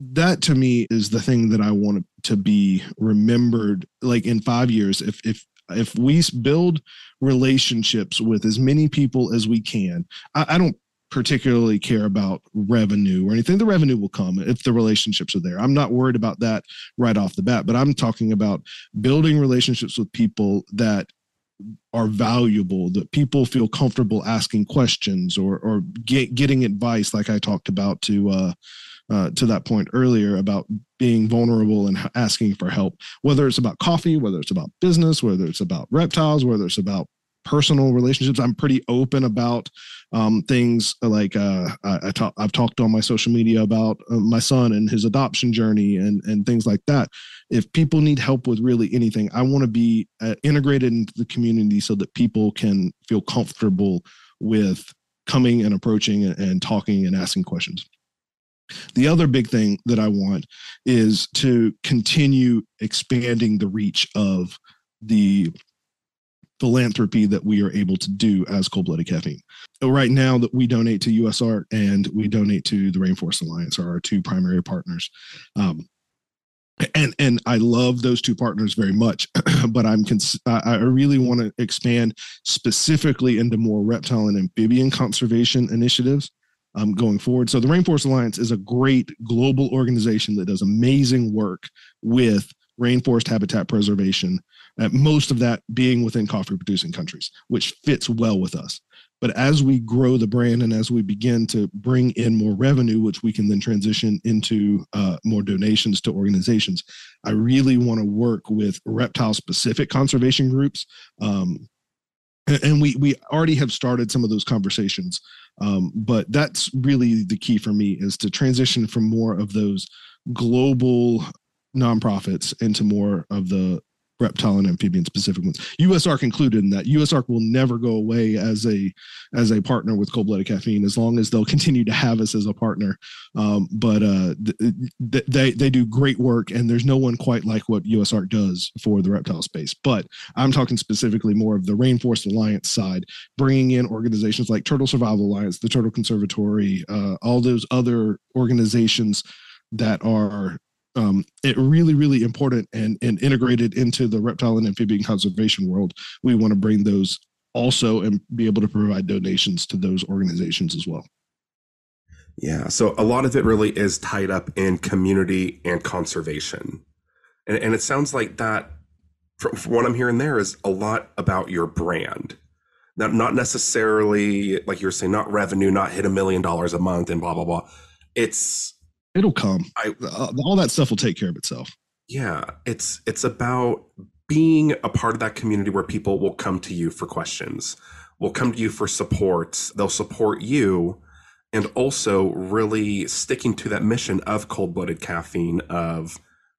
Speaker 2: That to me is the thing that I want to be remembered. Like in five years, if if if we build relationships with as many people as we can, I, I don't particularly care about revenue or anything. The revenue will come if the relationships are there. I'm not worried about that right off the bat, but I'm talking about building relationships with people that are valuable that people feel comfortable asking questions or or get, getting advice like i talked about to uh, uh, to that point earlier about being vulnerable and asking for help whether it's about coffee whether it's about business whether it's about reptiles whether it's about personal relationships. I'm pretty open about um, things like uh, I, I talk, I've talked on my social media about uh, my son and his adoption journey and and things like that. If people need help with really anything, I want to be uh, integrated into the community so that people can feel comfortable with coming and approaching and, and talking and asking questions. The other big thing that I want is to continue expanding the reach of the philanthropy that we are able to do as cold blooded caffeine. Right now, that we donate to USARK and we donate to the Rainforest Alliance, are our two primary partners. Um, and and I love those two partners very much, but I'm cons- I really want to expand specifically into more reptile and amphibian conservation initiatives um, going forward. So the Rainforest Alliance is a great global organization that does amazing work with rainforest habitat preservation most of that being within coffee producing countries, which fits well with us. But as we grow the brand and as we begin to bring in more revenue, which we can then transition into uh, more donations to organizations, I really want to work with reptile specific conservation groups. Um, and we we already have started some of those conversations Um, but that's really the key for me is to transition from more of those global nonprofits into more of the reptile and amphibian specific ones. USARK included in that. USARK will never go away as a as a partner with Cold Blooded Caffeine as long as they'll continue to have us as a partner. Um, but uh, th- they they do great work, and there's no one quite like what USARK does for the reptile space. But I'm talking specifically more of the Rainforest Alliance side, bringing in organizations like Turtle Survival Alliance, the Turtle Conservancy, uh, all those other organizations that are um, it really, really important and, and integrated into the reptile and amphibian conservation world. We want to bring those also and be able to provide donations to those organizations as well.
Speaker 1: Yeah. So a lot of it really is tied up in community and conservation. And, and it sounds like that, from, from what I'm hearing there, is a lot about your brand. Not, not necessarily, like you're saying, not revenue, not hit a million dollars a month and blah, blah, blah. It's
Speaker 2: It'll come. I, uh, all that stuff will take care of itself.
Speaker 1: Yeah, it's it's about being a part of that community where people will come to you for questions, will come to you for support. They'll support you, and also really sticking to that mission of cold blooded caffeine of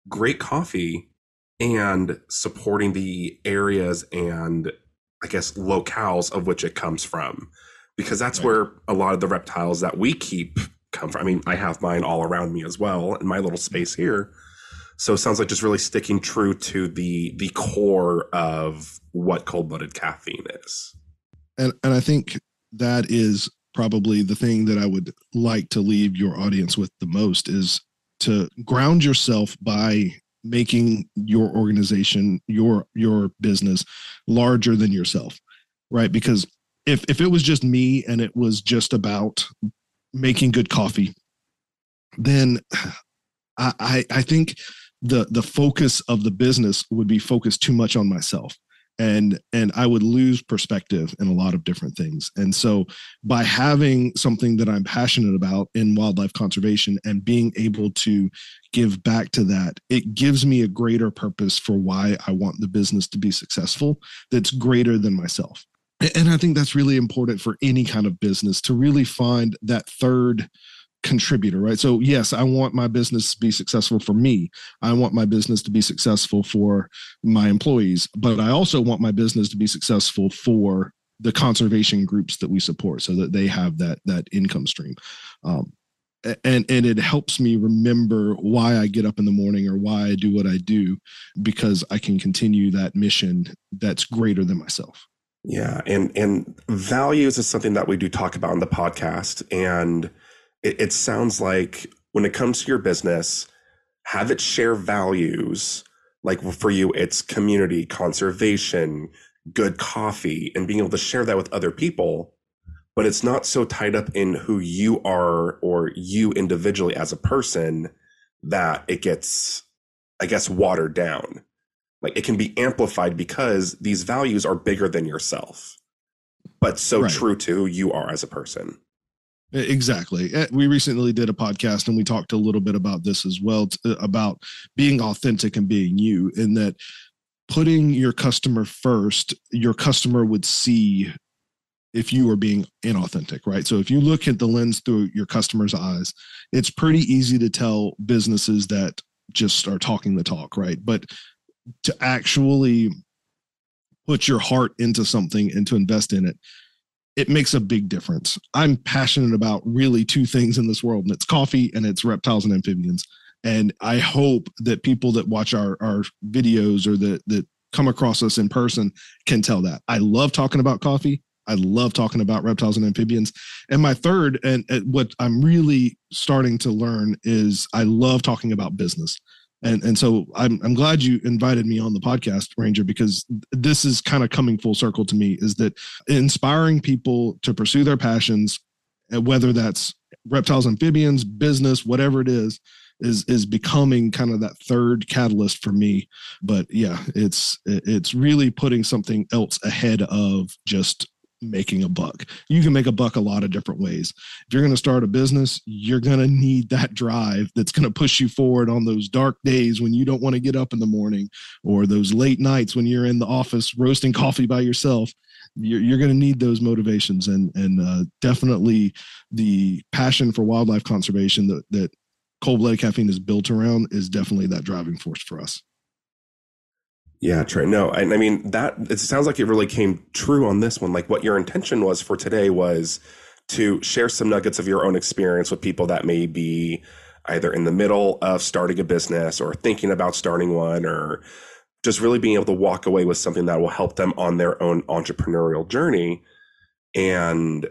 Speaker 1: great coffee and supporting the areas and I guess locales of which it comes from, because that's right. where a lot of the reptiles that we keep come from. I mean, I have mine all around me as well in my little space here. So it sounds like just really sticking true to the the core of what cold blooded caffeine is.
Speaker 2: And and I think that is probably the thing that I would like to leave your audience with the most is to ground yourself by making your organization your your business larger than yourself right because if if it was just me and it was just about making good coffee, then I, I, I think the the focus of the business would be focused too much on myself. And and i would lose perspective in a lot of different things. And so by having something that i'm passionate about in wildlife conservation and being able to give back to that it gives me a greater purpose for why i want the business to be successful that's greater than myself and i think that's really important for any kind of business to really find that third contributor right? So yes i want my business to be successful for me. I want my business to be successful for my employees but i also want my business to be successful for the conservation groups that we support so that they have that that income stream. Um, and and it helps me remember why I get up in the morning or why I do what I do because I can continue that mission that's greater than myself.
Speaker 1: Yeah, and and values is something that we do talk about on the podcast, and it, it sounds like when it comes to your business, have it share values. Like for you, it's community, conservation, good coffee, and being able to share that with other people. But it's not so tied up in who you are or you individually as a person that it gets, I guess, watered down like it can be amplified because these values are bigger than yourself but so right. true to who you are as a person
Speaker 2: exactly we recently did a podcast and we talked a little bit about this as well uh, about being authentic and being you in that putting your customer first your customer would see if you are being inauthentic, right? So if you look at the lens through your customer's eyes, it's pretty easy to tell businesses that just are talking the talk, right? But to actually put your heart into something and to invest in it it makes a big difference. I'm passionate about really two things in this world and it's coffee and it's reptiles and amphibians. And i hope that people that watch our our videos or that that come across us in person can tell that. I love talking about coffee. I love talking about reptiles and amphibians. And my third, and, and, what I'm really starting to learn is I love talking about business and and so I'm I'm glad you invited me on the podcast, Ranger, because this is kind of coming full circle to me. Is that inspiring people to pursue their passions, uh, whether that's reptiles, amphibians, business, whatever it is, is is becoming kind of that third catalyst for me. But yeah, it's it's really putting something else ahead of just making a buck. You can make a buck a lot of different ways. If you're going to start a business, you're going to need that drive that's going to push you forward on those dark days when you don't want to get up in the morning or those late nights when you're in the office roasting coffee by yourself. You're, you're going to need those motivations and and uh, definitely the passion for wildlife conservation that that cold blooded caffeine is built around is definitely that driving force for us.
Speaker 1: Yeah, true. No, I, I, mean that. It sounds like it really came true on this one. Like what your intention was for today was to share some nuggets of your own experience with people that may be either in the middle of starting a business or thinking about starting one, or just really being able to walk away with something that will help them on their own entrepreneurial journey. And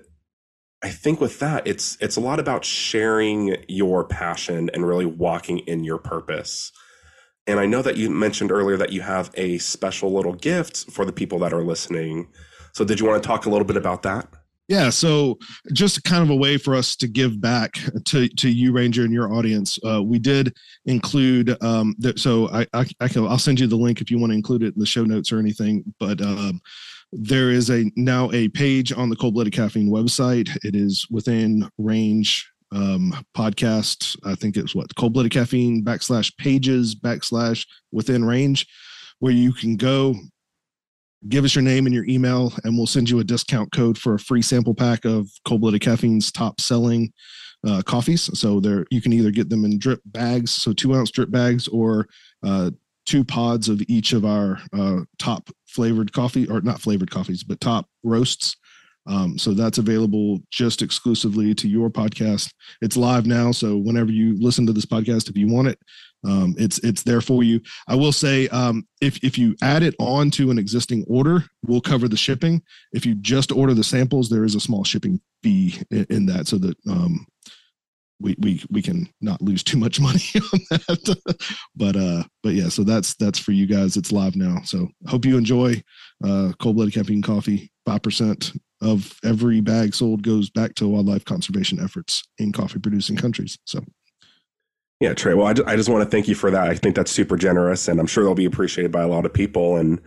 Speaker 1: I think with that, it's it's a lot about sharing your passion and really walking in your purpose and I know that you mentioned earlier that you have a special little gift for the people that are listening. So, did you want to talk a little bit about that?
Speaker 2: Yeah, so just kind of a way for us to give back to to you, Ranger, and your audience. Uh, we did include um. So I, I, I can I'll send you the link if you want to include it in the show notes or anything. But um, there is a now a page on the Cold Blooded Caffeine website. It is within range um, podcast. I think it's what cold blooded caffeine backslash pages backslash within range, where you can go give us your name and your email, and we'll send you a discount code for a free sample pack of cold blooded caffeine's top selling uh, coffees. So there, you can either get them in drip bags, so two ounce drip bags, or uh, two pods of each of our uh, top flavored coffee, or not flavored coffees, but top roasts. Um, so that's available just exclusively to your podcast. It's live now, so whenever you listen to this podcast, if you want it, um, it's it's there for you. I will say um, if if you add it on to an existing order, we'll cover the shipping. If you just order the samples, there is a small shipping fee in, in that, so that um, we we we can not lose too much money on that. but uh, but yeah, so that's that's for you guys. It's live now, so hope you enjoy uh, cold blooded caffeine coffee. Five percent of every bag sold goes back to wildlife conservation efforts in coffee producing countries. So,
Speaker 1: yeah, Trey. Well, I, I just want to thank you for that. I think that's super generous, and I'm sure they'll be appreciated by a lot of people. And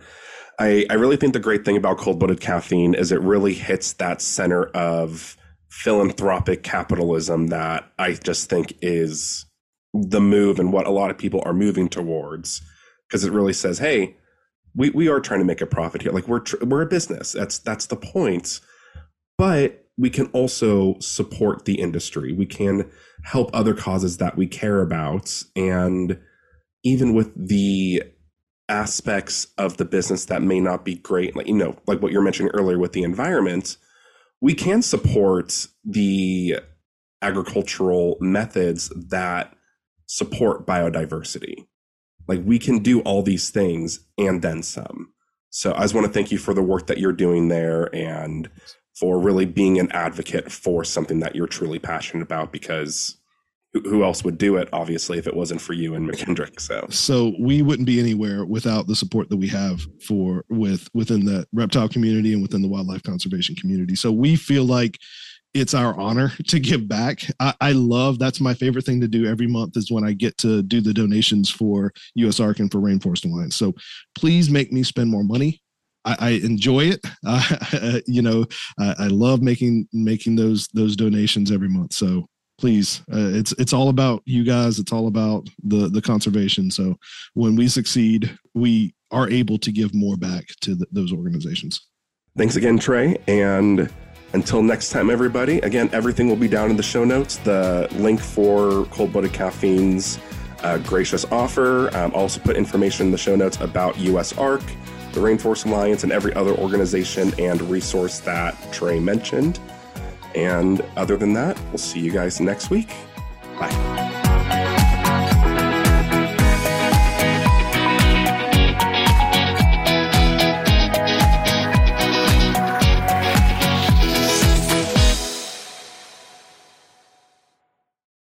Speaker 1: I, I really think the great thing about cold blooded caffeine is it really hits that center of philanthropic capitalism that I just think is the move and what a lot of people are moving towards because it really says, hey, we, we are trying to make a profit here. Like we're tr- we're a business. That's that's the point. But we can also support the industry. We can help other causes that we care about, and even with the aspects of the business that may not be great, like you know, like what you're mentioning earlier with the environment, we can support the agricultural methods that support biodiversity. Like we can do all these things and then some. So I just want to thank you for the work that you're doing there and for really being an advocate for something that you're truly passionate about because who else would do it obviously if it wasn't for you and McKendrick so
Speaker 2: so we wouldn't be anywhere without the support that we have for with within the reptile community and within the wildlife conservation community so we feel like it's our honor to give back. I, I, love that's my favorite thing to do every month is when I get to do the donations for USARK and for Rainforest Alliance. So please make me spend more money. I, enjoy it. Uh, you know, I, love making making those those donations every month. So please, uh, it's it's all about you guys. It's all about the the conservation. So when we succeed, we are able to give more back to those organizations.
Speaker 1: Thanks again, Trey, and until next time, everybody, again, everything will be down in the show notes. The link for Cold Blooded Caffeine's uh, gracious offer. Um, also put information in the show notes about USARK, the Rainforest Alliance, and every other organization and resource that Trey mentioned. And other than that, we'll see you guys next week. Bye.